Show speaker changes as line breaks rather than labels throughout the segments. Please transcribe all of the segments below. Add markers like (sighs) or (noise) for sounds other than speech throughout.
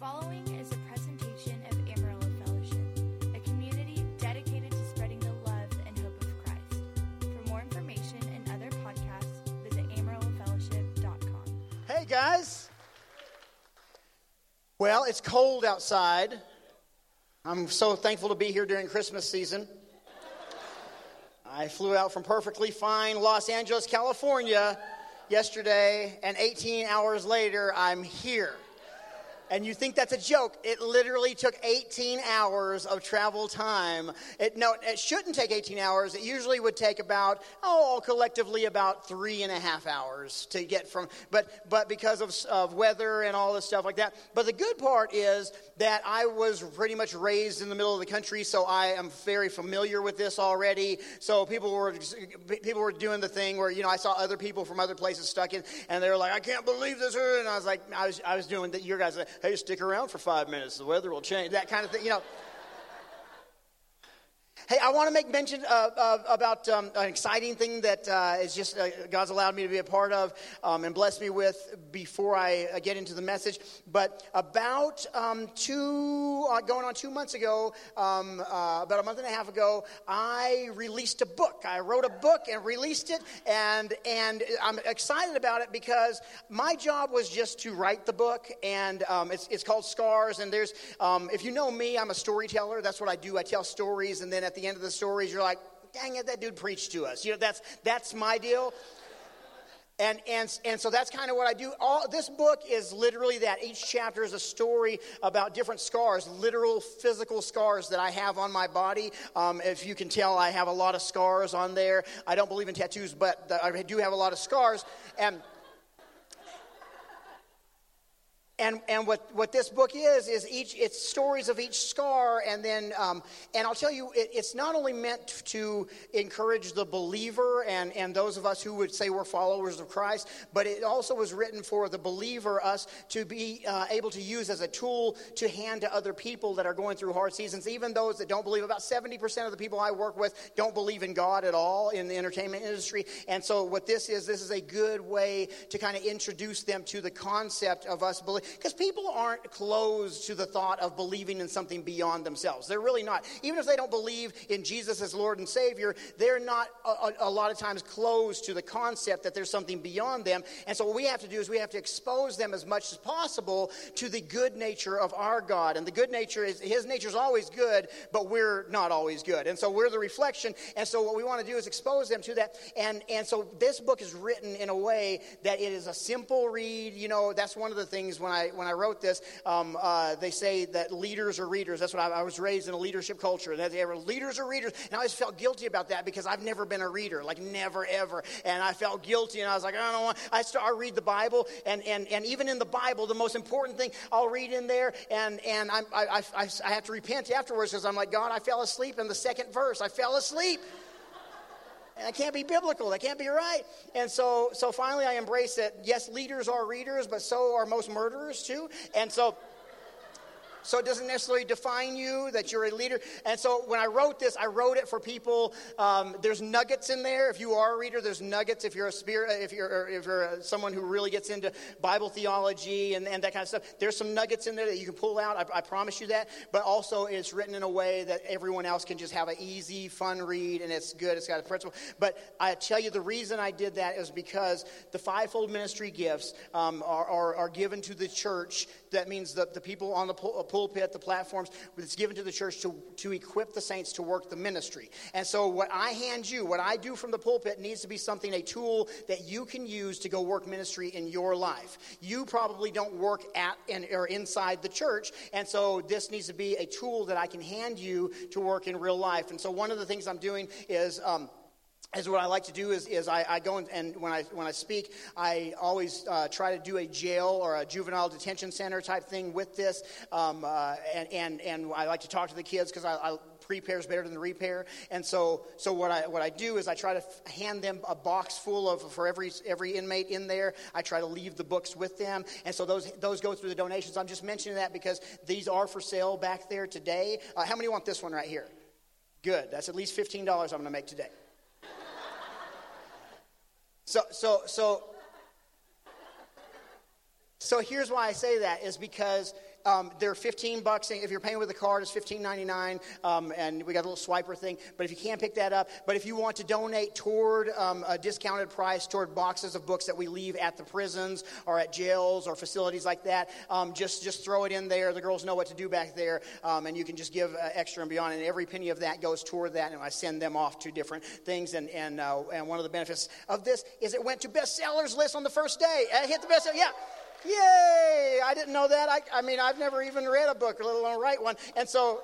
following is a presentation of Amarillo Fellowship, a community dedicated to spreading the love and hope of Christ. For more information and other podcasts, visit amarillofellowship.com.
Hey guys. Well, it's cold outside. I'm so thankful to be here during Christmas season. I flew out from perfectly fine Los Angeles, California yesterday, and 18 hours later, I'm here. And you think that's a joke. It literally took 18 hours of travel time. It, no, it shouldn't take 18 hours. It usually would take about, oh, collectively about three and a half hours to get from, but, but because of, of weather and all this stuff like that. But the good part is that I was pretty much raised in the middle of the country, so I am very familiar with this already. So people were, people were doing the thing where, you know, I saw other people from other places stuck in, and they were like, I can't believe this. And I was like, I was, I was doing that. Your guys, hey, stick around for five minutes. The weather will change. That kind of thing, you know. Hey, I want to make mention uh, uh, about um, an exciting thing that uh, is just uh, God's allowed me to be a part of um, and blessed me with before I uh, get into the message. But about um, two, uh, going on two months ago, um, about a month and a half ago, I released a book. I wrote a book and released it, and and I'm excited about it because my job was just to write the book, and um, it's it's called Scars. And there's, um, if you know me, I'm a storyteller. That's what I do. I tell stories, and then at the end of the stories, you're like, dang it, that dude preached to us. You know, that's, that's my deal. And, and, and so that's kind of what I do. All, this book is literally that. Each chapter is a story about different scars, literal physical scars that I have on my body. Um, if you can tell, I have a lot of scars on there. I don't believe in tattoos, but I do have a lot of scars. And and, and what, what this book is is each it's stories of each scar and then um, and i'll tell you it, it's not only meant to encourage the believer and, and those of us who would say we're followers of christ but it also was written for the believer us to be uh, able to use as a tool to hand to other people that are going through hard seasons. Even those that don't believe about 70% of the people i work with don't believe in god at all in the entertainment industry. And so what this is this is a good way to kind of introduce them to the concept of us believing because people aren't closed to the thought of believing in something beyond themselves. They're really not. Even if they don't believe in Jesus as Lord and Savior, they're not a, a, lot of times closed to the concept that there's something beyond them. And so what we have to do is we have to expose them as much as possible to the good nature of our God. And the good nature is, His nature is always good, but we're not always good. And so we're the reflection. And so what we want to do is expose them to that. And, and so this book is written in a way that it is a simple read. You know, that's one of the things when I I, when I wrote this, um, uh, they say that leaders are readers. That's what I, I was raised in a leadership culture. That they were leaders are readers. And I always felt guilty about that because I've never been a reader, like never, ever. And I felt guilty and I was like, I don't want, I start, I read the Bible and, and, and even in the Bible, the most important thing I'll read in there and, and I, I, I, I have to repent afterwards because I'm like, God, I fell asleep in the second verse. I fell asleep. And that can't be biblical. That can't be right. And so, so finally, I embraced that. Yes, leaders are readers, but so are most murderers too. And so, so it doesn't necessarily define you that you're a leader. And so when I wrote this, I wrote it for people. Um, there's nuggets in there. If you are a reader, there's nuggets. If you're a spirit, if you're if you're someone who really gets into Bible theology and, and that kind of stuff, there's some nuggets in there that you can pull out. I, I promise you that. But also, it's written in a way that everyone else can just have an easy, fun read, and it's good. It's got a principle. But I tell you, the reason I did that is because the fivefold ministry gifts um, are, are, are given to the church. That means the, the people on the the platforms, that's given to the church to, to equip the saints to work the ministry. And so, what I hand you, what I do from the pulpit, needs to be something, a tool that you can use to go work ministry in your life. You probably don't work at and, or inside the church, and so this needs to be a tool that I can hand you to work in real life. And so, one of the things I'm doing is. Um, is what I like to do is, is I, I go and when I, when I speak, I always uh, try to do a jail or a juvenile detention center type thing with this. Um, uh, and, and, and I like to talk to the kids because I, I prepare is better than the repair. And so, so what I what I do is I try to hand them a box full of for every every inmate in there. I try to leave the books with them, and so those those go through the donations. I'm just mentioning that because these are for sale back there today. Uh, how many want this one right here? Good. That's at least fifteen dollars I'm going to make today. So, so, so, so here's why I say that is because um, they're 15 bucks. If you're paying with a card, it's 15.99, um, and we got a little swiper thing. But if you can't pick that up, but if you want to donate toward um, a discounted price toward boxes of books that we leave at the prisons or at jails or facilities like that, um, just just throw it in there. The girls know what to do back there, um, and you can just give uh, extra and beyond. And every penny of that goes toward that, and I send them off to different things. And and uh, and one of the benefits of this is it went to bestsellers list on the first day. I hit the bestseller. Yeah. Yay! I didn't know that. I, I mean, I've never even read a book, let alone write one. And so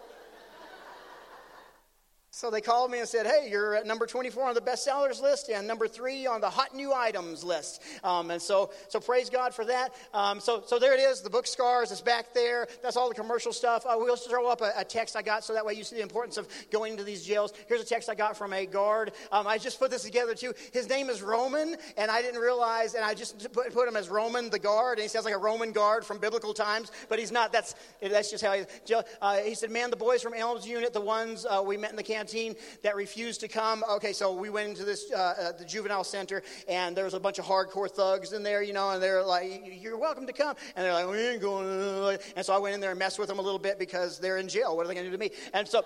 so they called me and said, Hey, you're at number 24 on the bestsellers list and number three on the hot new items list. Um, and so, so praise God for that. Um, so, so there it is. The book Scars is back there. That's all the commercial stuff. Uh, we'll throw up a, a, text I got so that way you see the importance of going into these jails. Here's a text I got from a guard. Um, I just put this together too. His name is Roman, and I didn't realize, and I just put, put him as Roman the guard. And he sounds like a Roman guard from biblical times, but he's not. That's, that's just how he uh, He said, Man, the boys from Elms Unit, the ones uh, we met in the canteen, that refused to come. Okay, so we went into this uh, uh, the juvenile center, and there was a bunch of hardcore thugs in there, you know, and they're like, "You're welcome to come," and they're like, "We ain't going." And so I went in there and messed with them a little bit because they're in jail. What are they going to do to me? And so.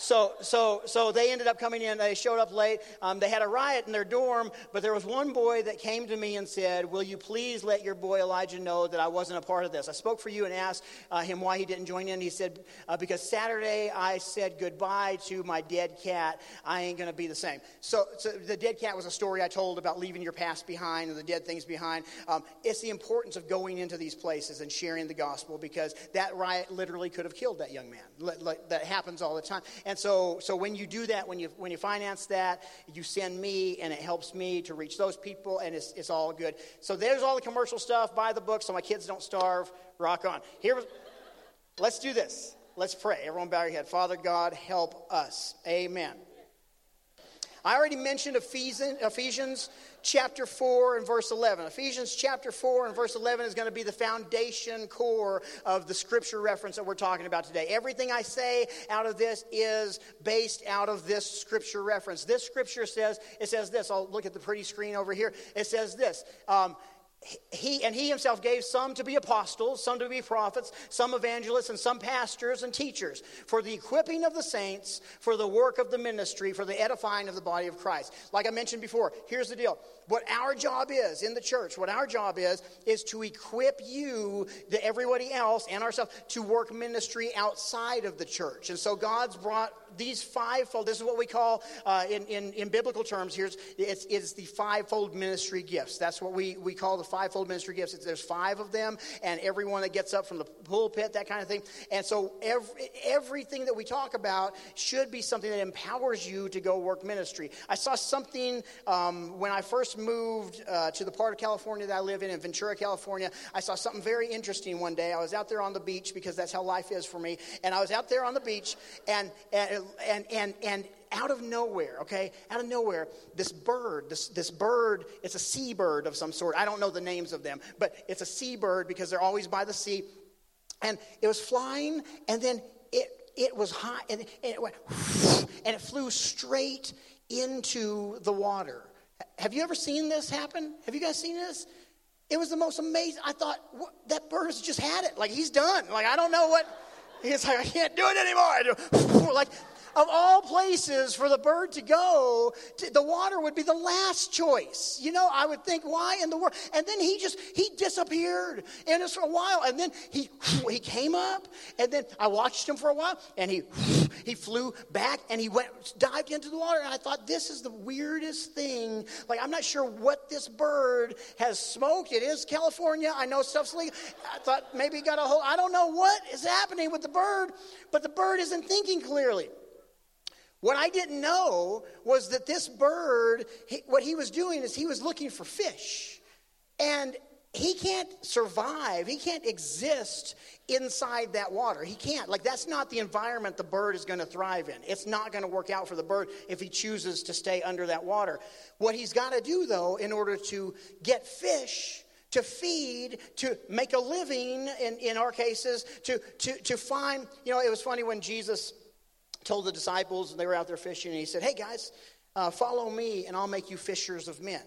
So, so, so they ended up coming in. They showed up late. Um, they had a riot in their dorm, but there was one boy that came to me and said, Will you please let your boy Elijah know that I wasn't a part of this? I spoke for you and asked uh, him why he didn't join in. He said, uh, Because Saturday I said goodbye to my dead cat. I ain't going to be the same. So, so, the dead cat was a story I told about leaving your past behind and the dead things behind. Um, it's the importance of going into these places and sharing the gospel because that riot literally could have killed that young man. that happens all the time. And so, so when you do that, when you, when you finance that, you send me, and it helps me to reach those people, and it's, it's all good. So there's all the commercial stuff. Buy the book so my kids don't starve. Rock on. Here, let's do this. Let's pray. Everyone bow your head. Father God, help us. Amen. I already mentioned Ephesians chapter 4 and verse 11. Ephesians chapter 4 and verse 11 is going to be the foundation core of the scripture reference that we're talking about today. Everything I say out of this is based out of this scripture reference. This scripture says, it says this. I'll look at the pretty screen over here. It says this. Um, he and he himself gave some to be apostles, some to be prophets, some evangelists, and some pastors and teachers for the equipping of the saints, for the work of the ministry, for the edifying of the body of Christ. Like I mentioned before, here's the deal. What our job is in the church, what our job is, is to equip you, to everybody else, and ourselves to work ministry outside of the church. And so God's brought these fivefold, this is what we call, uh, in, in, in, biblical terms, here's, it's, it's the fivefold ministry gifts. That's what we, we call the fivefold ministry gifts. It's, there's five of them, and everyone that gets up from the pulpit, that kind of thing. And so every, everything that we talk about should be something that empowers you to go work ministry. I saw something um, when I first moved uh, to the part of California that I live in, in Ventura, California. I saw something very interesting one day. I was out there on the beach because that's how life is for me. And I was out there on the beach, and, and, and, and, and out of nowhere, okay, out of nowhere, this bird, this, this bird, it's a seabird of some sort. I don't know the names of them, but it's a seabird because they're always by the sea. And it was flying, and then it, it was high, and, and it went, (laughs) and it flew straight into the water. Have you ever seen this happen? Have you guys seen this? It was the most amazing. I thought that bird has just had it. Like he's done. Like I don't know what. He's like I can't do it anymore. (laughs) Like of all places for the bird to go, the water would be the last choice. You know, I would think, why in the world? And then he just, he disappeared. And it's for a while. And then he, he came up. And then I watched him for a while. And he, he flew back and he went, dived into the water. And I thought, this is the weirdest thing. Like, I'm not sure what this bird has smoked. It is California. I know stuff's legal. I thought maybe he got a whole, I don't know what is happening with the bird, but the bird isn't thinking clearly. What I didn't know was that this bird, he, what he was doing is he was looking for fish. And he can't survive, he can't exist inside that water. He can't. Like, that's not the environment the bird is going to thrive in. It's not going to work out for the bird if he chooses to stay under that water. What he's got to do, though, in order to get fish, to feed, to make a living, in, in our cases, to, to, to find, you know, it was funny when Jesus told the disciples, and they were out there fishing, and he said, Hey guys, uh, follow me, and I'll make you fishers of men.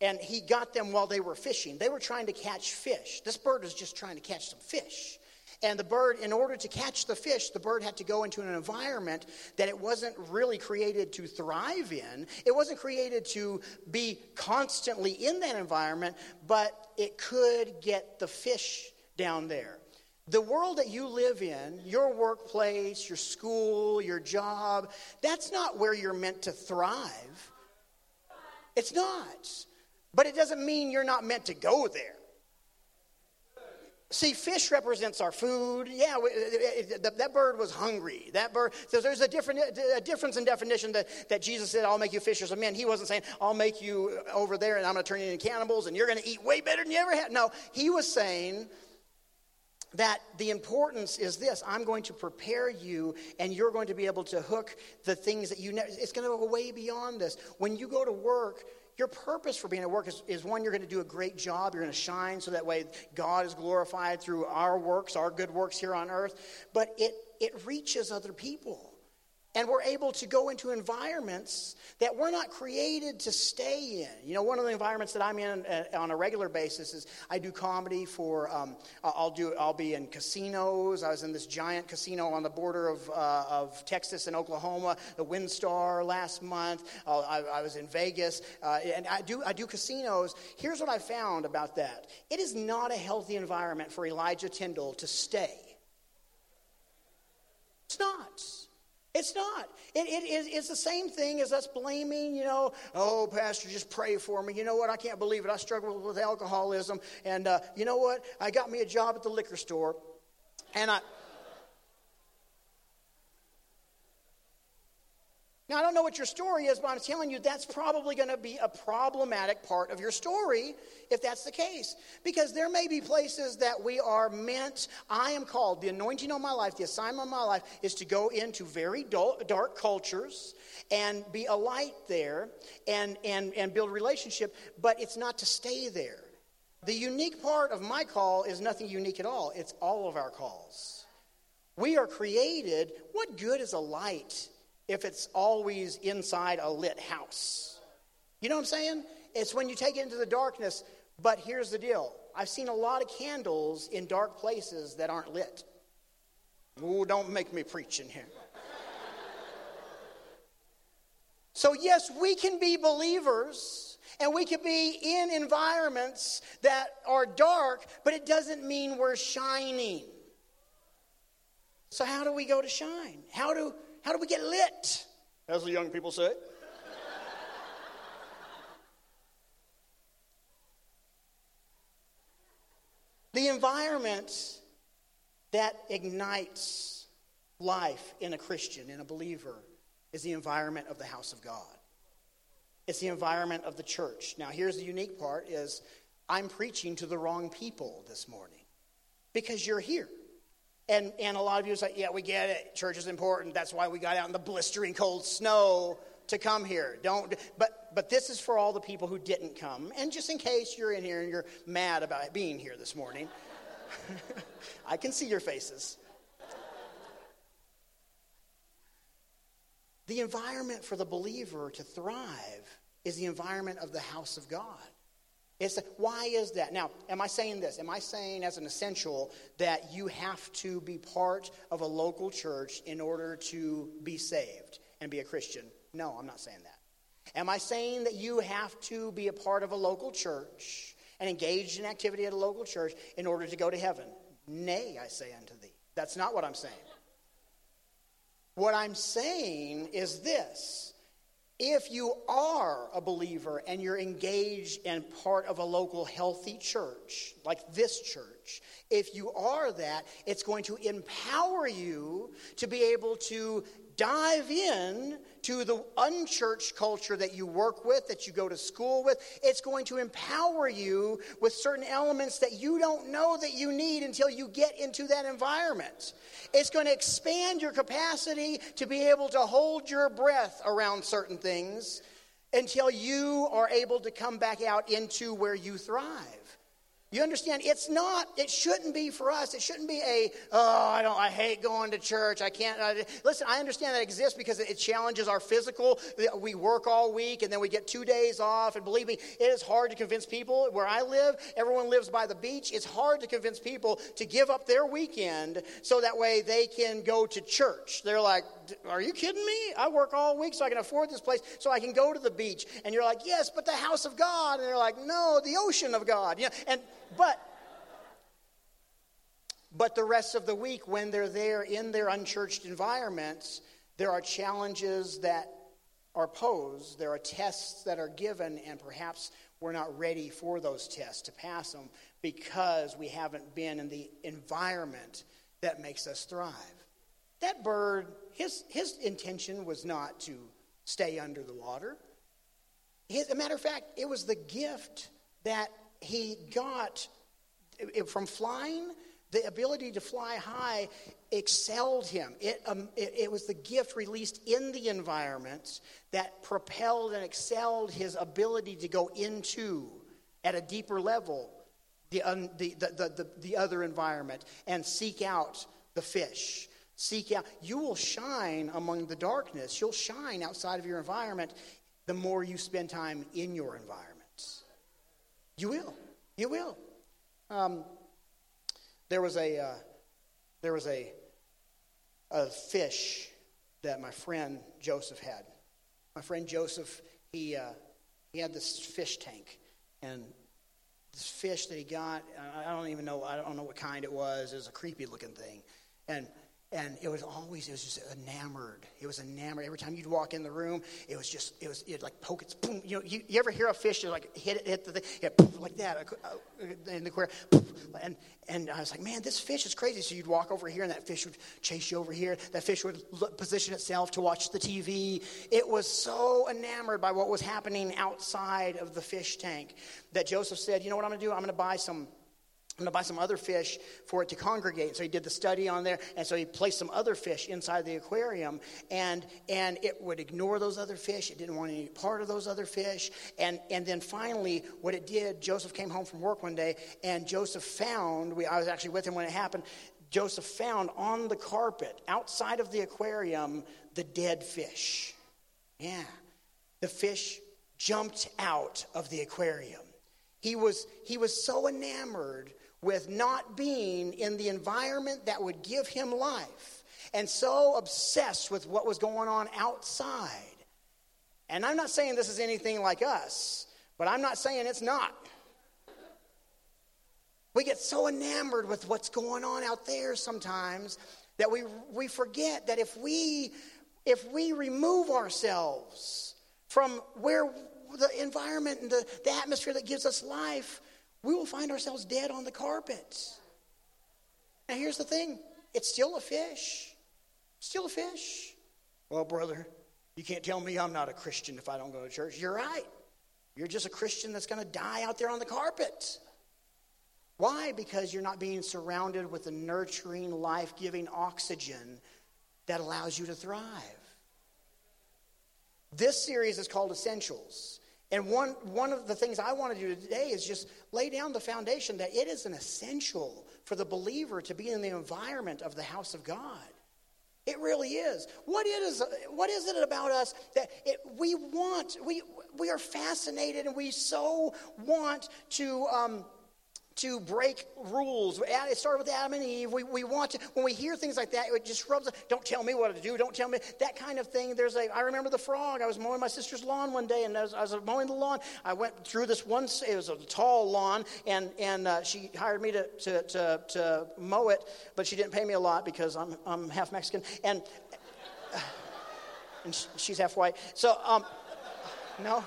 and he got them while they were fishing. They were trying to catch fish. This bird was just trying to catch some fish. And the bird, in order to catch the fish, the bird had to go into an environment that it wasn't really created to thrive in. It wasn't created to be constantly in that environment, but it could get the fish down there. The world that you live in, your workplace, your school, your job, that's not where you're meant to thrive. It's not. But it doesn't mean you're not meant to go there. See, fish represents our food. Yeah, that bird was hungry. That bird, so there's a, different, a difference in definition that, that Jesus said, I'll make you fishers of men. He wasn't saying, I'll make you over there and I'm going to turn you into cannibals and you're going to eat way better than you ever had. No, he was saying that the importance is this I'm going to prepare you and you're going to be able to hook the things that you, ne- it's going to go way beyond this. When you go to work, your purpose for being at work is, is one, you're going to do a great job. You're going to shine so that way God is glorified through our works, our good works here on earth. But it, it reaches other people. And we're able to go into environments that we're not created to stay in. You know, one of the environments that I'm in uh, on a regular basis is I do comedy for. Um, I'll do. I'll be in casinos. I was in this giant casino on the border of uh, of Texas and Oklahoma, the WinStar last month. Uh, I, I, was in Vegas, uh, and I do. I do casinos. Here's what I found about that. It is not a healthy environment for Elijah Tyndall to stay. It's not. It's not. It, it, it's the same thing as us blaming, you know, oh, Pastor, just pray for me. You know what? I can't believe it. I struggle with alcoholism. And uh, you know what? I got me a job at the liquor store. And I. Now, I don't know what your story is, but I'm telling you that's probably going to be a problematic part of your story if that's the case. Because there may be places that we are meant, I am called, the anointing on my life, the assignment of my life is to go into very dark cultures and be a light there and, and, and build relationship, but it's not to stay there. The unique part of my call is nothing unique at all, it's all of our calls. We are created. What good is a light if it's always inside a lit house. You know what I'm saying? It's when you take it into the darkness. But here's the deal I've seen a lot of candles in dark places that aren't lit. Ooh, don't make me preach in here. so, yes, we can be believers and we can be in environments that are dark, but it doesn't mean we're shining. So, how do we go to shine? How do how do we get lit? As the young people say. the environment that ignites life in a Christian, in a believer, is the environment of the house of God. It's the environment of the church. Now, here's the unique part is I'm preaching to the wrong people this morning because you're here. And, and a lot of you say, yeah, we get it. Church is important. That's why we got out in the blistering cold snow to come here. Don't, but, but this is for all the people who didn't come. And just in case you're in here and you're mad about being here this morning, (laughs) I can see your faces. The environment for the believer to thrive is the environment of the house of God. It's, why is that? Now, am I saying this? Am I saying as an essential that you have to be part of a local church in order to be saved and be a Christian? No, I'm not saying that. Am I saying that you have to be a part of a local church and engage in activity at a local church in order to go to heaven? Nay, I say unto thee. That's not what I'm saying. What I'm saying is this if you are a believer and you're engaged and part of a local healthy church, like this church, if you are that, it's going to empower you to be able to dive in to the unchurched culture that you work with, that you go to school with. It's going to empower you with certain elements that you don't know that you need until you get into that environment. It's going to expand your capacity to be able to hold your breath around certain things until you are able to come back out into where you thrive. You understand? It's not, it shouldn't be for us. It shouldn't be a, oh, I don't, I hate going to church. I can't. I, listen, I understand that exists because it challenges our physical. We work all week and then we get two days off. And believe me, it is hard to convince people. Where I live, everyone lives by the beach. It's hard to convince people to give up their weekend so that way they can go to church. They're like, are you kidding me? I work all week so I can afford this place so I can go to the beach. And you're like, yes, but the house of God. And they're like, no, the ocean of God. You know, and but but the rest of the week, when they're there in their unchurched environments, there are challenges that are posed, there are tests that are given, and perhaps we're not ready for those tests to pass them because we haven't been in the environment that makes us thrive. That bird, his, his intention was not to stay under the water. As a matter of fact, it was the gift that he got from flying, the ability to fly high excelled him. It, um, it, it, was the gift released in the environment that propelled and excelled his ability to go into, at a deeper level, the, um, the, the, the, the other environment and seek out the fish. Seek out. You will shine among the darkness. You'll shine outside of your environment the more you spend time in your environment. You will. You will. Um, there was a uh, there was a a fish that my friend Joseph had. My friend Joseph, he uh, he had this fish tank, and this fish that he got, I don't even know, I don't know what kind it was. It was a creepy looking thing, and and it was always it was just enamored. It was enamored. Every time you'd walk in the room it was just it was it like poke its boom you know you, you ever hear a fish like hit it hit the thing yeah, poof, like that uh, in the aquarium and and I was like man this fish is crazy. So you'd walk over here and that fish would chase you over here. That fish would position itself to watch the TV it was so enamored by what was happening outside of the fish tank that Joseph said you know what I'm going to do? I'm going to buy some I'm going to buy some other fish for it to congregate. So he did the study on there, and so he placed some other fish inside the aquarium, and and it would ignore those other fish. It didn't want any part of those other fish, and and then finally, what it did, Joseph came home from work one day, and Joseph found. We, I was actually with him when it happened. Joseph found on the carpet outside of the aquarium the dead fish. Yeah, the fish jumped out of the aquarium. He was, he was so enamored with not being in the environment that would give him life and so obsessed with what was going on outside. And I'm not saying this is anything like us, but I'm not saying it's not. We get so enamored with what's going on out there sometimes that we, we forget that if we, if we remove ourselves from where the environment and the, the atmosphere that gives us life, we will find ourselves dead on the carpet. Now, here's the thing it's still a fish. Still a fish. Well, brother, you can't tell me I'm not a Christian if I don't go to church. You're right. You're just a Christian that's going to die out there on the carpet. Why? Because you're not being surrounded with the nurturing, life giving oxygen that allows you to thrive. This series is called Essentials. And one, one of the things I want to do today is just lay down the foundation that it is an essential for the believer to be in the environment of the house of God. It really is. What is, what is it about us that it, we want, we, we are fascinated and we so want to. Um, to break rules. It started with Adam and Eve. We, we want to, when we hear things like that, it just rubs. Don't tell me what to do. Don't tell me that kind of thing. There's a, I remember the frog. I was mowing my sister's lawn one day, and as I was mowing the lawn, I went through this one, it was a tall lawn, and, and uh, she hired me to, to, to, to, mow it, but she didn't pay me a lot because I'm, I'm half Mexican, and, (sighs) and she's half white. So, um, no.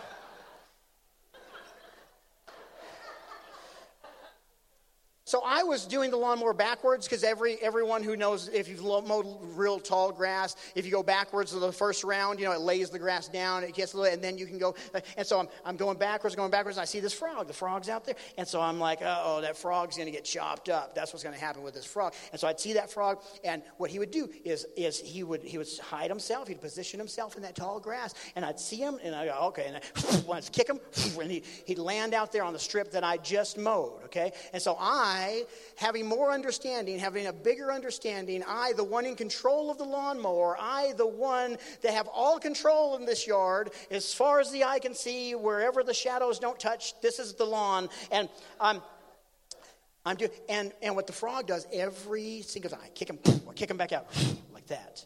So I was doing the lawnmower backwards because every everyone who knows if you've mowed real tall grass, if you go backwards to the first round, you know it lays the grass down, it gets a little, and then you can go. Uh, and so I'm, I'm going backwards, going backwards. And I see this frog. The frog's out there, and so I'm like, oh, that frog's going to get chopped up. That's what's going to happen with this frog. And so I'd see that frog, and what he would do is is he would he would hide himself. He'd position himself in that tall grass, and I'd see him, and I go, okay, and I (laughs) would kick him, (laughs) and he, he'd land out there on the strip that I just mowed. Okay, and so I I, having more understanding, having a bigger understanding, I, the one in control of the lawnmower, I, the one that have all control in this yard, as far as the eye can see, wherever the shadows don't touch, this is the lawn. And um, I'm, I'm doing, and, and what the frog does every single time, I kick him, I kick him back out, like that.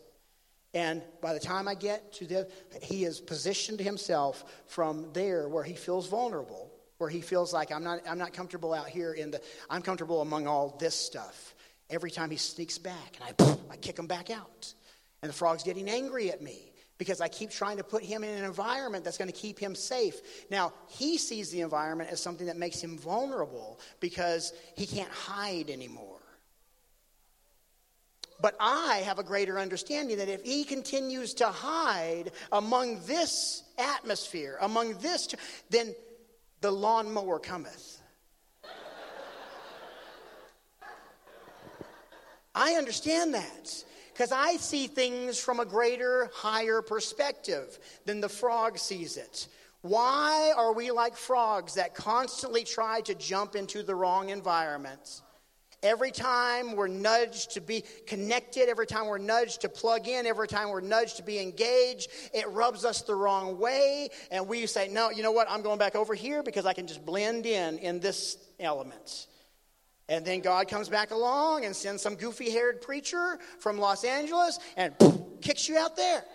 And by the time I get to the, he has positioned himself from there where he feels vulnerable where he feels like I'm not, I'm not comfortable out here in the, I'm comfortable among all this stuff. Every time he sneaks back, and I, I kick him back out. And the frog's getting angry at me because I keep trying to put him in an environment that's going to keep him safe. Now, he sees the environment as something that makes him vulnerable because he can't hide anymore. But I have a greater understanding that if he continues to hide among this atmosphere, among this, then the lawnmower cometh. I understand that because I see things from a greater, higher perspective than the frog sees it. Why are we like frogs that constantly try to jump into the wrong environments? Every time we're nudged to be connected, every time we're nudged to plug in, every time we're nudged to be engaged, it rubs us the wrong way. And we say, no, you know what? I'm going back over here because I can just blend in in this element. And then God comes back along and sends some goofy haired preacher from Los Angeles and kicks you out there.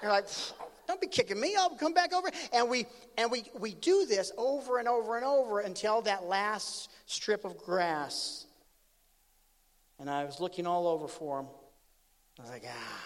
You're like, don't be kicking me. I'll come back over. And we and we we do this over and over and over until that last strip of grass and I was looking all over for him. I was like, ah,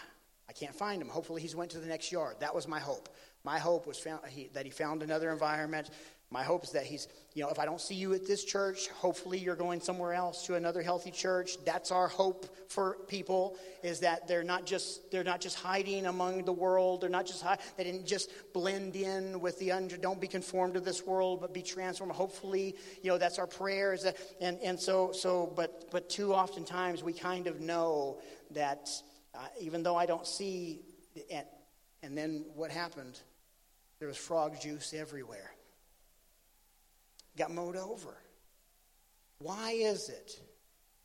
I can't find him. Hopefully, he's went to the next yard. That was my hope. My hope was found, he, that he found another environment. My hope is that he's, you know, if I don't see you at this church, hopefully you're going somewhere else to another healthy church. That's our hope for people is that they're not just they're not just hiding among the world. They're not just hide, they didn't just blend in with the under. Don't be conformed to this world, but be transformed. Hopefully, you know, that's our prayer. Is that, and and so so, but but too often times we kind of know that uh, even though I don't see, and, and then what happened? There was frog juice everywhere got mowed over. Why is it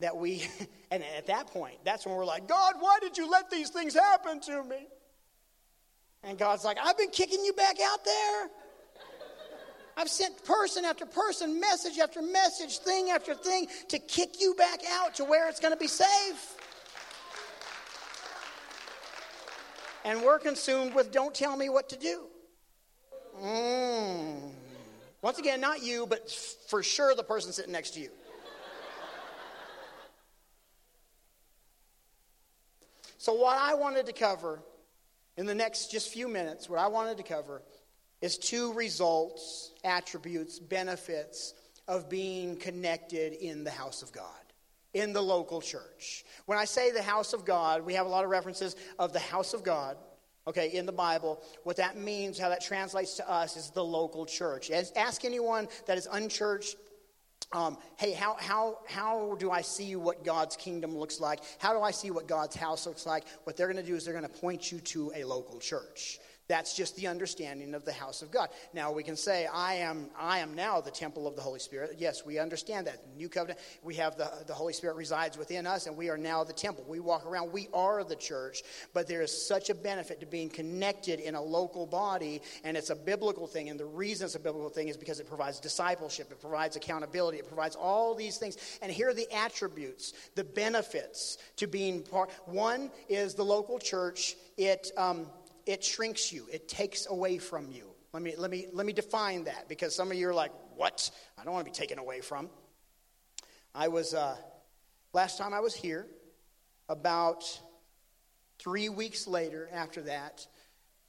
that we, (laughs) and at that point, that's when we're like, God, why did you let these things happen to me? And God's like, I've been kicking you back out there. I've sent person after person, message after message, thing after thing to kick you back out to where it's going to be safe. And we're consumed with don't tell me what to do. Mm. Once again, not you, but for sure the person sitting next to you. so, what I wanted to cover in the next just few minutes, what I wanted to cover is two results, attributes, benefits of being connected in the house of God, in the local church. When I say the house of God, we have a lot of references of the house of God okay, in the Bible. What that means, how that translates to us, is the local church. As, ask anyone that is unchurched. Um, hey, how, how, how do I see what God's kingdom looks like? How do I see what God's house looks like? What they're going to do is they're going to point you to a local church. That's just the understanding of the house of God. Now we can say, I am, I am now the temple of the Holy Spirit. Yes, we understand that. New covenant, we have the, the Holy Spirit resides within us, and we are now the temple. We walk around, we are the church. But there is such a benefit to being connected in a local body, and it's a biblical thing. And the reason it's a biblical thing is because it provides discipleship, it provides accountability, it provides all these things. And here are the attributes, the benefits to being part. One is the local church. It um, it shrinks you, it takes away from you. Let me, let me, let me define that because some of you are like, what? I don't want to be taken away from. I was, uh, last time I was here, about three weeks later after that,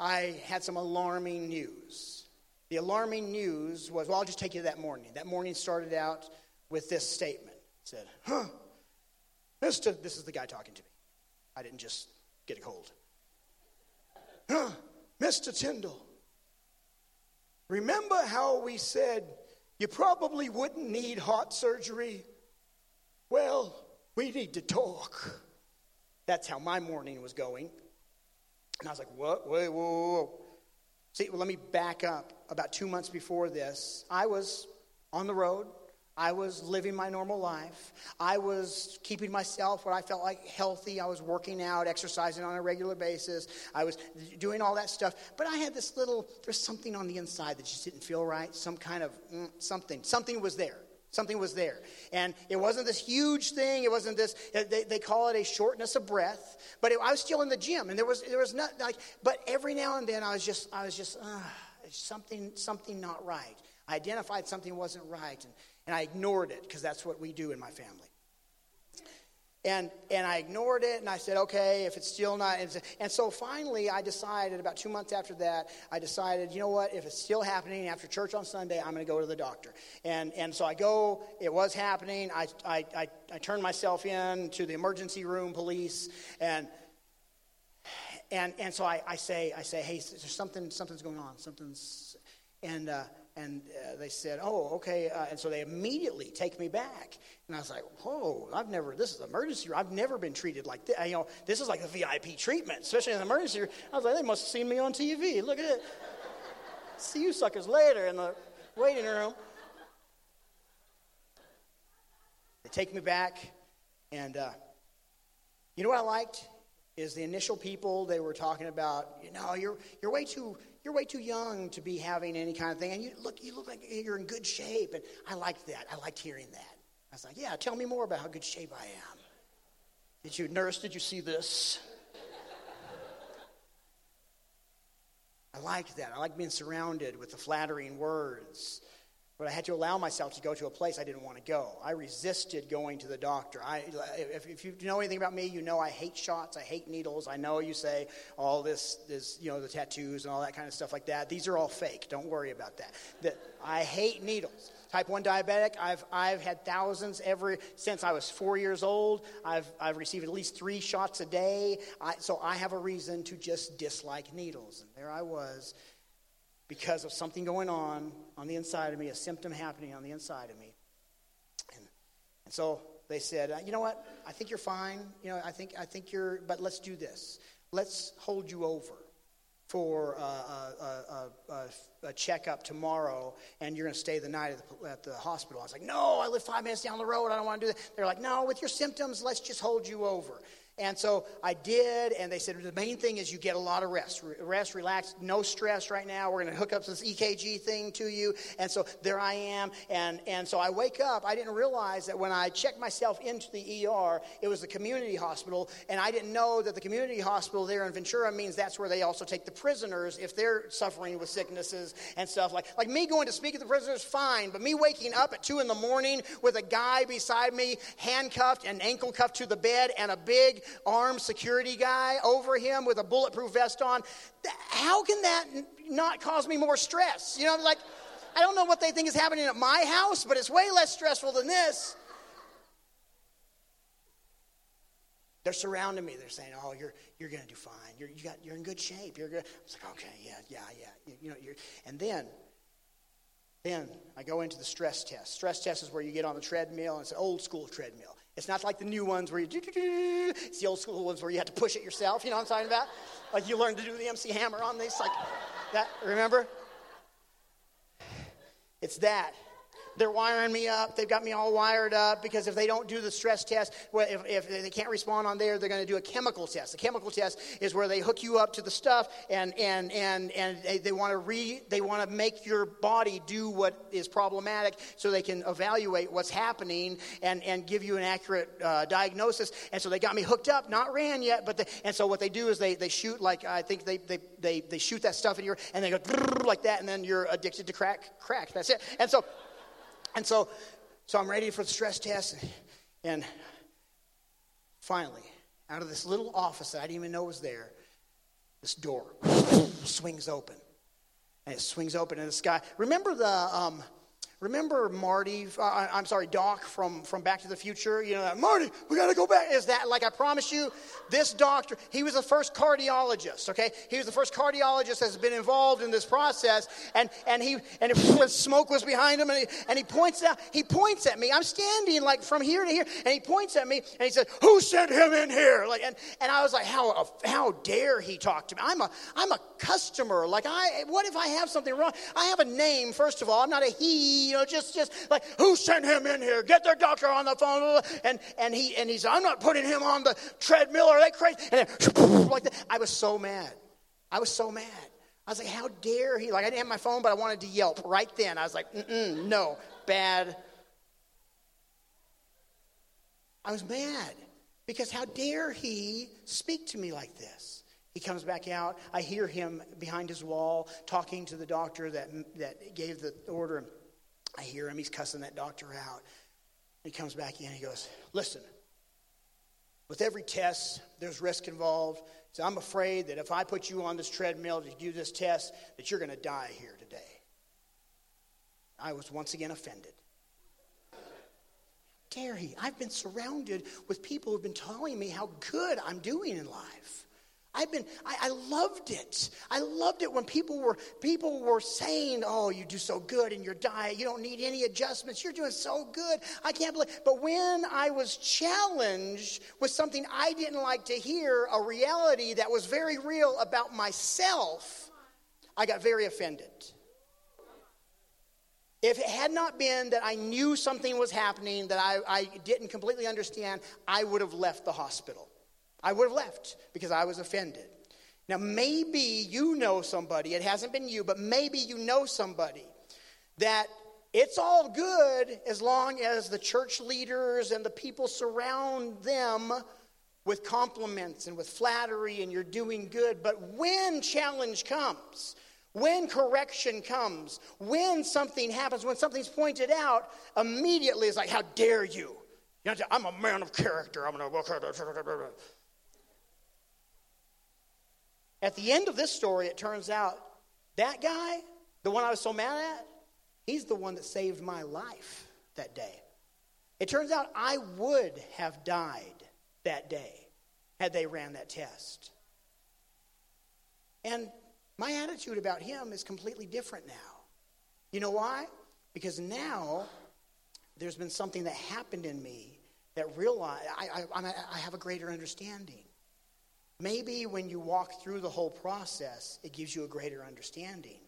I had some alarming news. The alarming news was, well, I'll just take you to that morning. That morning started out with this statement It said, Huh, Mr. This is the guy talking to me. I didn't just get a cold. Huh, Mr. Tyndall, remember how we said you probably wouldn't need heart surgery? Well, we need to talk. That's how my morning was going. And I was like, what? Wait, whoa, whoa, whoa. See, well, let me back up. About two months before this, I was on the road. I was living my normal life. I was keeping myself what I felt like healthy. I was working out, exercising on a regular basis. I was doing all that stuff. But I had this little, there's something on the inside that just didn't feel right. Some kind of mm, something. Something was there. Something was there. And it wasn't this huge thing. It wasn't this, they, they call it a shortness of breath. But it, I was still in the gym. And there was, there was not like, but every now and then I was just, I was just, uh, something, something not right. I identified something wasn't right. And, and I ignored it because that's what we do in my family. And, and I ignored it and I said, okay, if it's still not. And so finally, I decided, about two months after that, I decided, you know what, if it's still happening after church on Sunday, I'm going to go to the doctor. And, and so I go, it was happening. I, I, I, I turned myself in to the emergency room police. And, and, and so I, I, say, I say, hey, there's something, something's going on. Something's. And, uh, and uh, they said, oh, okay. Uh, and so they immediately take me back. And I was like, whoa, I've never, this is emergency room. I've never been treated like this. You know, this is like a VIP treatment, especially in the emergency room. I was like, they must have seen me on TV. Look at it. See you suckers later in the waiting room. They take me back. And uh, you know what I liked? Is the initial people they were talking about, you know, you're, you're way too you're way too young to be having any kind of thing. And you look, you look like you're in good shape. And I liked that. I liked hearing that. I was like, yeah, tell me more about how good shape I am. Did you, nurse, did you see this? I liked that. I like being surrounded with the flattering words. But I had to allow myself to go to a place I didn't want to go. I resisted going to the doctor. I, if, if, you know anything about me, you know I hate shots. I hate needles. I know you say all this, is, you know, the tattoos and all that kind of stuff like that. These are all fake. Don't worry about that. I hate needles. Type 1 diabetic, I've, I've had thousands ever since I was four years old. I've, I've received at least three shots a day. I, so I have a reason to just dislike needles. And there I was because of something going on on the inside of me, a symptom happening on the inside of me. And, and so they said, uh, you know what? I think you're fine. You know, I think, I think you're, but let's do this. Let's hold you over for a, a, a, a, checkup tomorrow and you're going to stay the night at the, at the, hospital. I was like, no, I live five minutes down the road. I don't want to do that. They're like, no, with your symptoms, let's just hold you over. And so I did, and they said the main thing is you get a lot of rest. Rest, relax, no stress right now. We're going to hook up this EKG thing to you. And so there I am. And, and so I wake up. I didn't realize that when I checked myself into the ER, it was the community hospital. And I didn't know that the community hospital there in Ventura means that's where they also take the prisoners if they're suffering with sicknesses and stuff. Like, like me going to speak at the prisoners, fine. But me waking up at 2 in the morning with a guy beside me, handcuffed and ankle cuffed to the bed, and a big armed security guy over him with a bulletproof vest on. How can that not cause me more stress? You know, like, I don't know what they think is happening at my house, but it's way less stressful than this. They're surrounding me. They're saying, "Oh, you're you're going to do fine. You're you got you're in good shape. You're good." I was like, "Okay, yeah, yeah, yeah." You, you know, you're, and then then I go into the stress test. Stress test is where you get on the treadmill, and it's an old school treadmill. It's not like the new ones where you, do do do. it's the old school ones where you have to push it yourself. You know what I'm talking about? Like you learn to do the MC Hammer on these, like that. Remember? It's that. They're wiring me up. They've got me all wired up because if they don't do the stress test, well, if, if they can't respond on there, they're going to do a chemical test. The chemical test is where they hook you up to the stuff and, and, and, and they, want to re, they want to make your body do what is problematic so they can evaluate what's happening and, and give you an accurate uh, diagnosis. And so they got me hooked up, not ran yet, but they, and so what they do is they, they shoot like, I think they, they, they, they shoot that stuff in your, and they go like that, and then you're addicted to crack, crack. That's it. And so, and so, so I'm ready for the stress test. And finally, out of this little office that I didn't even know was there, this door (laughs) swings open. And it swings open, and this guy, remember the, um, Remember Marty, uh, I'm sorry, Doc from, from Back to the Future? You know, that, Marty, we got to go back. Is that, like I promise you, this doctor, he was the first cardiologist, okay? He was the first cardiologist that's been involved in this process. And, and he, and smoke was behind him, and he, and he points out, he points at me. I'm standing like from here to here, and he points at me, and he said, who sent him in here? Like, and, and I was like, how, how dare he talk to me? I'm a, I'm a customer. Like, I, what if I have something wrong? I have a name, first of all. I'm not a he you know, just, just like, who sent him in here? Get their doctor on the phone. And, and, he, and he said, I'm not putting him on the treadmill. Are they crazy? And then, (laughs) like that. I was so mad. I was so mad. I was like, how dare he? Like, I didn't have my phone, but I wanted to Yelp right then. I was like, no, bad. I was mad because how dare he speak to me like this? He comes back out. I hear him behind his wall talking to the doctor that, that gave the order. I hear him, he's cussing that doctor out. He comes back in, he goes, Listen, with every test, there's risk involved. So I'm afraid that if I put you on this treadmill to do this test, that you're going to die here today. I was once again offended. Dare he? I've been surrounded with people who've been telling me how good I'm doing in life. I've been, I, I, loved it. I loved it when people were, people were saying, oh, you do so good in your diet. You don't need any adjustments. You're doing so good. I can't believe. But when I was challenged with something I didn't like to hear, a reality that was very real about myself, I got very offended. If it had not been that I knew something was happening that I, I didn't completely understand, I would have left the hospital. I would have left because I was offended. Now, maybe you know somebody, it hasn't been you, but maybe you know somebody that it's all good as long as the church leaders and the people surround them with compliments and with flattery and you're doing good. But when challenge comes, when correction comes, when something happens, when something's pointed out, immediately it's like, How dare you? I'm a man of character. I'm going to. At the end of this story, it turns out that guy, the one I was so mad at, he's the one that saved my life that day. It turns out I would have died that day had they ran that test. And my attitude about him is completely different now. You know why? Because now there's been something that happened in me that realize I, I, I have a greater understanding. Maybe when you walk through the whole process, it gives you a greater understanding.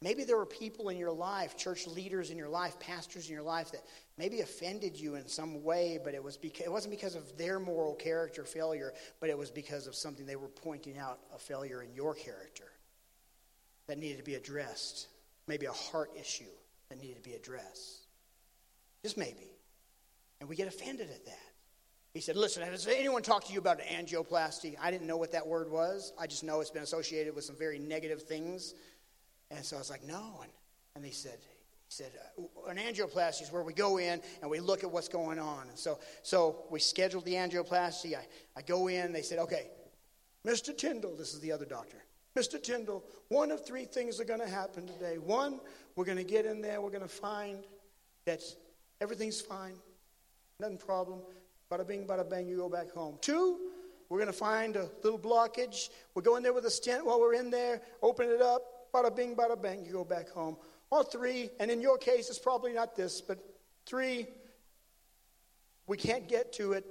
Maybe there were people in your life, church leaders in your life, pastors in your life that maybe offended you in some way, but it, was it wasn't because of their moral character failure, but it was because of something they were pointing out a failure in your character that needed to be addressed. Maybe a heart issue that needed to be addressed. Just maybe. And we get offended at that. He said, Listen, has anyone talked to you about angioplasty? I didn't know what that word was. I just know it's been associated with some very negative things. And so I was like, No. And, and he said, he said, uh, an angioplasty is where we go in and we look at what's going on. And so, so we scheduled the angioplasty. I, I go in. They said, okay, Mr. Tyndall, this is the other doctor. Mr. Tyndall, one of three things are going to happen today. One, we're going to get in there. We're going to find that everything's fine, nothing problem. Bada bing, bada bang, you go back home. Two, we're going to find a little blockage. We'll go in there with a stent while we're in there, open it up, bada bing, bada bang, you go back home. Or three, and in your case, it's probably not this, but three, we can't get to it,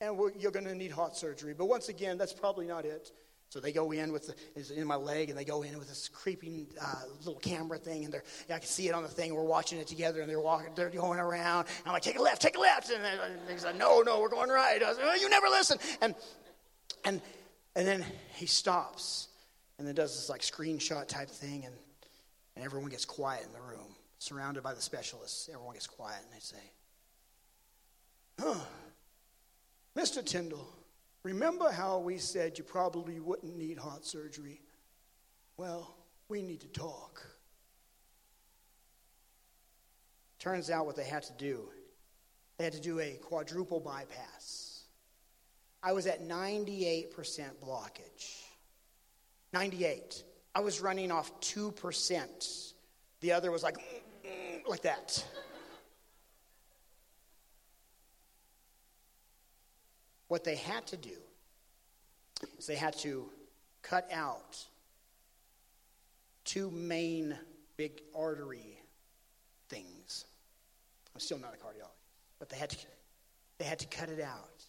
and you're going to need heart surgery. But once again, that's probably not it. So they go in with the, it's in my leg, and they go in with this creeping uh, little camera thing, and they're, yeah, I can see it on the thing. We're watching it together, and they're walking, they're going around. And I'm like, take a left, take a left, and he's like, no, no, we're going right. I was like, oh, you never listen. And and and then he stops, and then does this like screenshot type thing, and and everyone gets quiet in the room, surrounded by the specialists. Everyone gets quiet, and they say, "Huh, Mr. Tyndall." Remember how we said you probably wouldn't need heart surgery? Well, we need to talk. Turns out what they had to do, they had to do a quadruple bypass. I was at 98% blockage. 98. I was running off 2%. The other was like, mm, mm, like that. What they had to do is they had to cut out two main big artery things. I'm still not a cardiologist, but they had to, they had to cut it out.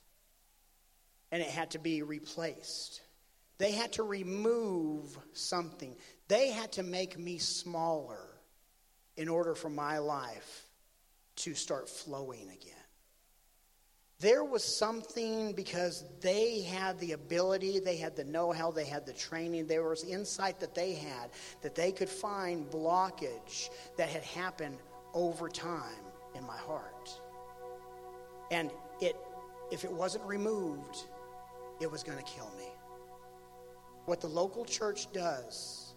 And it had to be replaced. They had to remove something. They had to make me smaller in order for my life to start flowing again. There was something because they had the ability, they had the know how, they had the training, there was insight that they had that they could find blockage that had happened over time in my heart. And it, if it wasn't removed, it was going to kill me. What the local church does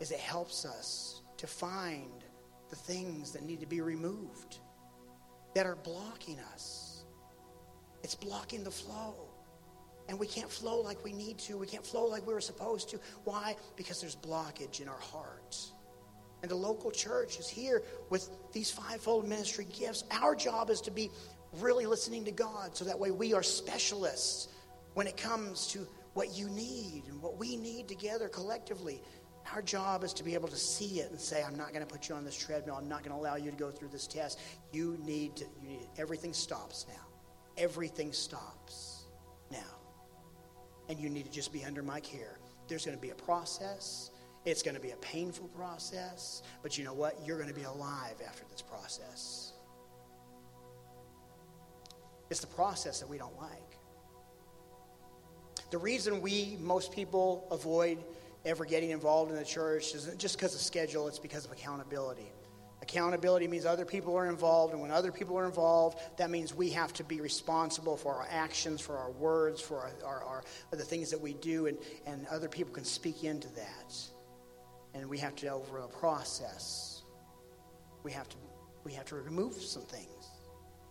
is it helps us to find the things that need to be removed that are blocking us it's blocking the flow. And we can't flow like we need to. We can't flow like we were supposed to. Why? Because there's blockage in our hearts. And the local church is here with these fivefold ministry gifts. Our job is to be really listening to God so that way we are specialists when it comes to what you need and what we need together collectively. Our job is to be able to see it and say, I'm not going to put you on this treadmill. I'm not going to allow you to go through this test. You need to, you need, everything stops now everything stops now. And you need to just be under my care. There's going to be a process. It's going to be a painful process. But you know what? You're going to be alive after this process. It's the process that we don't like. The reason we, most people, avoid ever getting involved in the church isn't just because of schedule, it's because of accountability. Accountability means other people are involved, and when other people are involved, that means we have to be responsible for our actions, for our words, for our, our, our, the things that we do, and, and other people can speak into that. And we have to, over a process, we have to, we have to remove some things.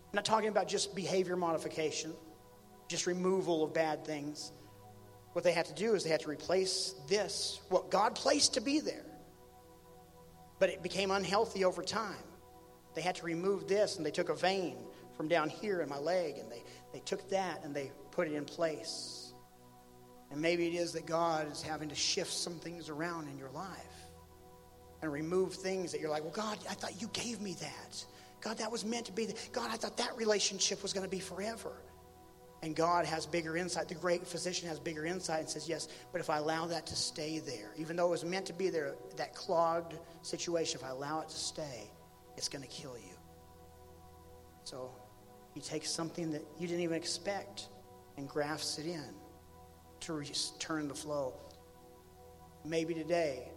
I'm not talking about just behavior modification, just removal of bad things. What they had to do is they had to replace this, what God placed to be there but it became unhealthy over time. They had to remove this, and they took a vein from down here in my leg, and they, they took that and they put it in place. And maybe it is that God is having to shift some things around in your life and remove things that you're like, well, God, I thought you gave me that. God, that was meant to be. The, God, I thought that relationship was going to be forever. And God has bigger insight. The great physician has bigger insight and says, Yes, but if I allow that to stay there, even though it was meant to be there, that clogged situation, if I allow it to stay, it's going to kill you. So he takes something that you didn't even expect and grafts it in to return the flow. Maybe today,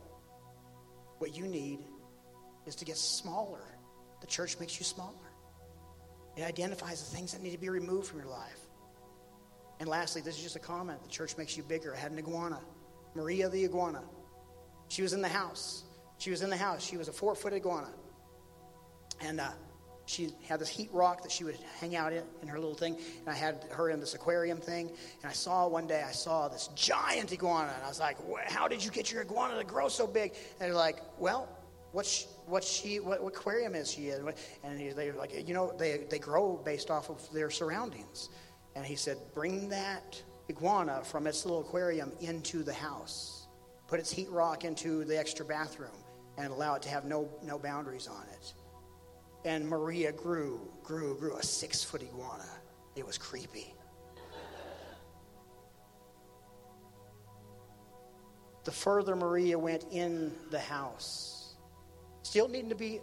what you need is to get smaller. The church makes you smaller. It identifies the things that need to be removed from your life. And lastly, this is just a comment. The church makes you bigger. I had an iguana, Maria the iguana. She was in the house. She was in the house. She was a four foot iguana. And uh, she had this heat rock that she would hang out in, in her little thing. And I had her in this aquarium thing. And I saw one day, I saw this giant iguana. And I was like, how did you get your iguana to grow so big? And they're like, well, what's what she what, what aquarium is she in? And they're like, you know, they, they grow based off of their surroundings. And he said, Bring that iguana from its little aquarium into the house. Put its heat rock into the extra bathroom and allow it to have no, no boundaries on it. And Maria grew, grew, grew a six foot iguana. It was creepy. the further Maria went in the house, still needing to be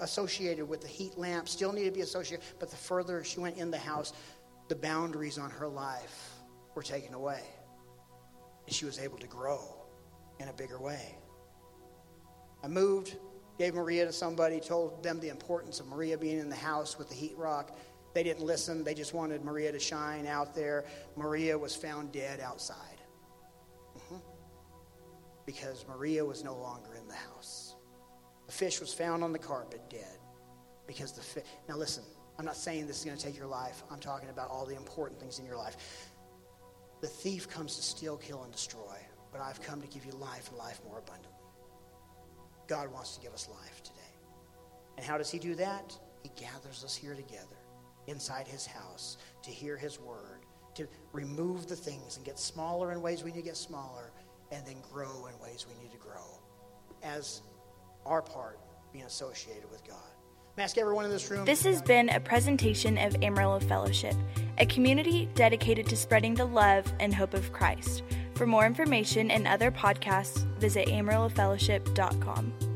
associated with the heat lamp, still needed to be associated, but the further she went in the house, the boundaries on her life were taken away. And she was able to grow in a bigger way. I moved, gave Maria to somebody, told them the importance of Maria being in the house with the heat rock. They didn't listen. They just wanted Maria to shine out there. Maria was found dead outside. Mm-hmm. Because Maria was no longer in the house. The fish was found on the carpet dead. Because the fish. Now listen, I'm not saying this is going to take your life. I'm talking about all the important things in your life. The thief comes to steal, kill, and destroy, but I've come to give you life and life more abundantly. God wants to give us life today. And how does He do that? He gathers us here together inside His house to hear His word, to remove the things and get smaller in ways we need to get smaller, and then grow in ways we need to grow as our part being associated with God. Ask everyone in this room.
This has been a presentation of Amarillo Fellowship, a community dedicated to spreading the love and hope of Christ. For more information and other podcasts, visit amarillofellowship.com.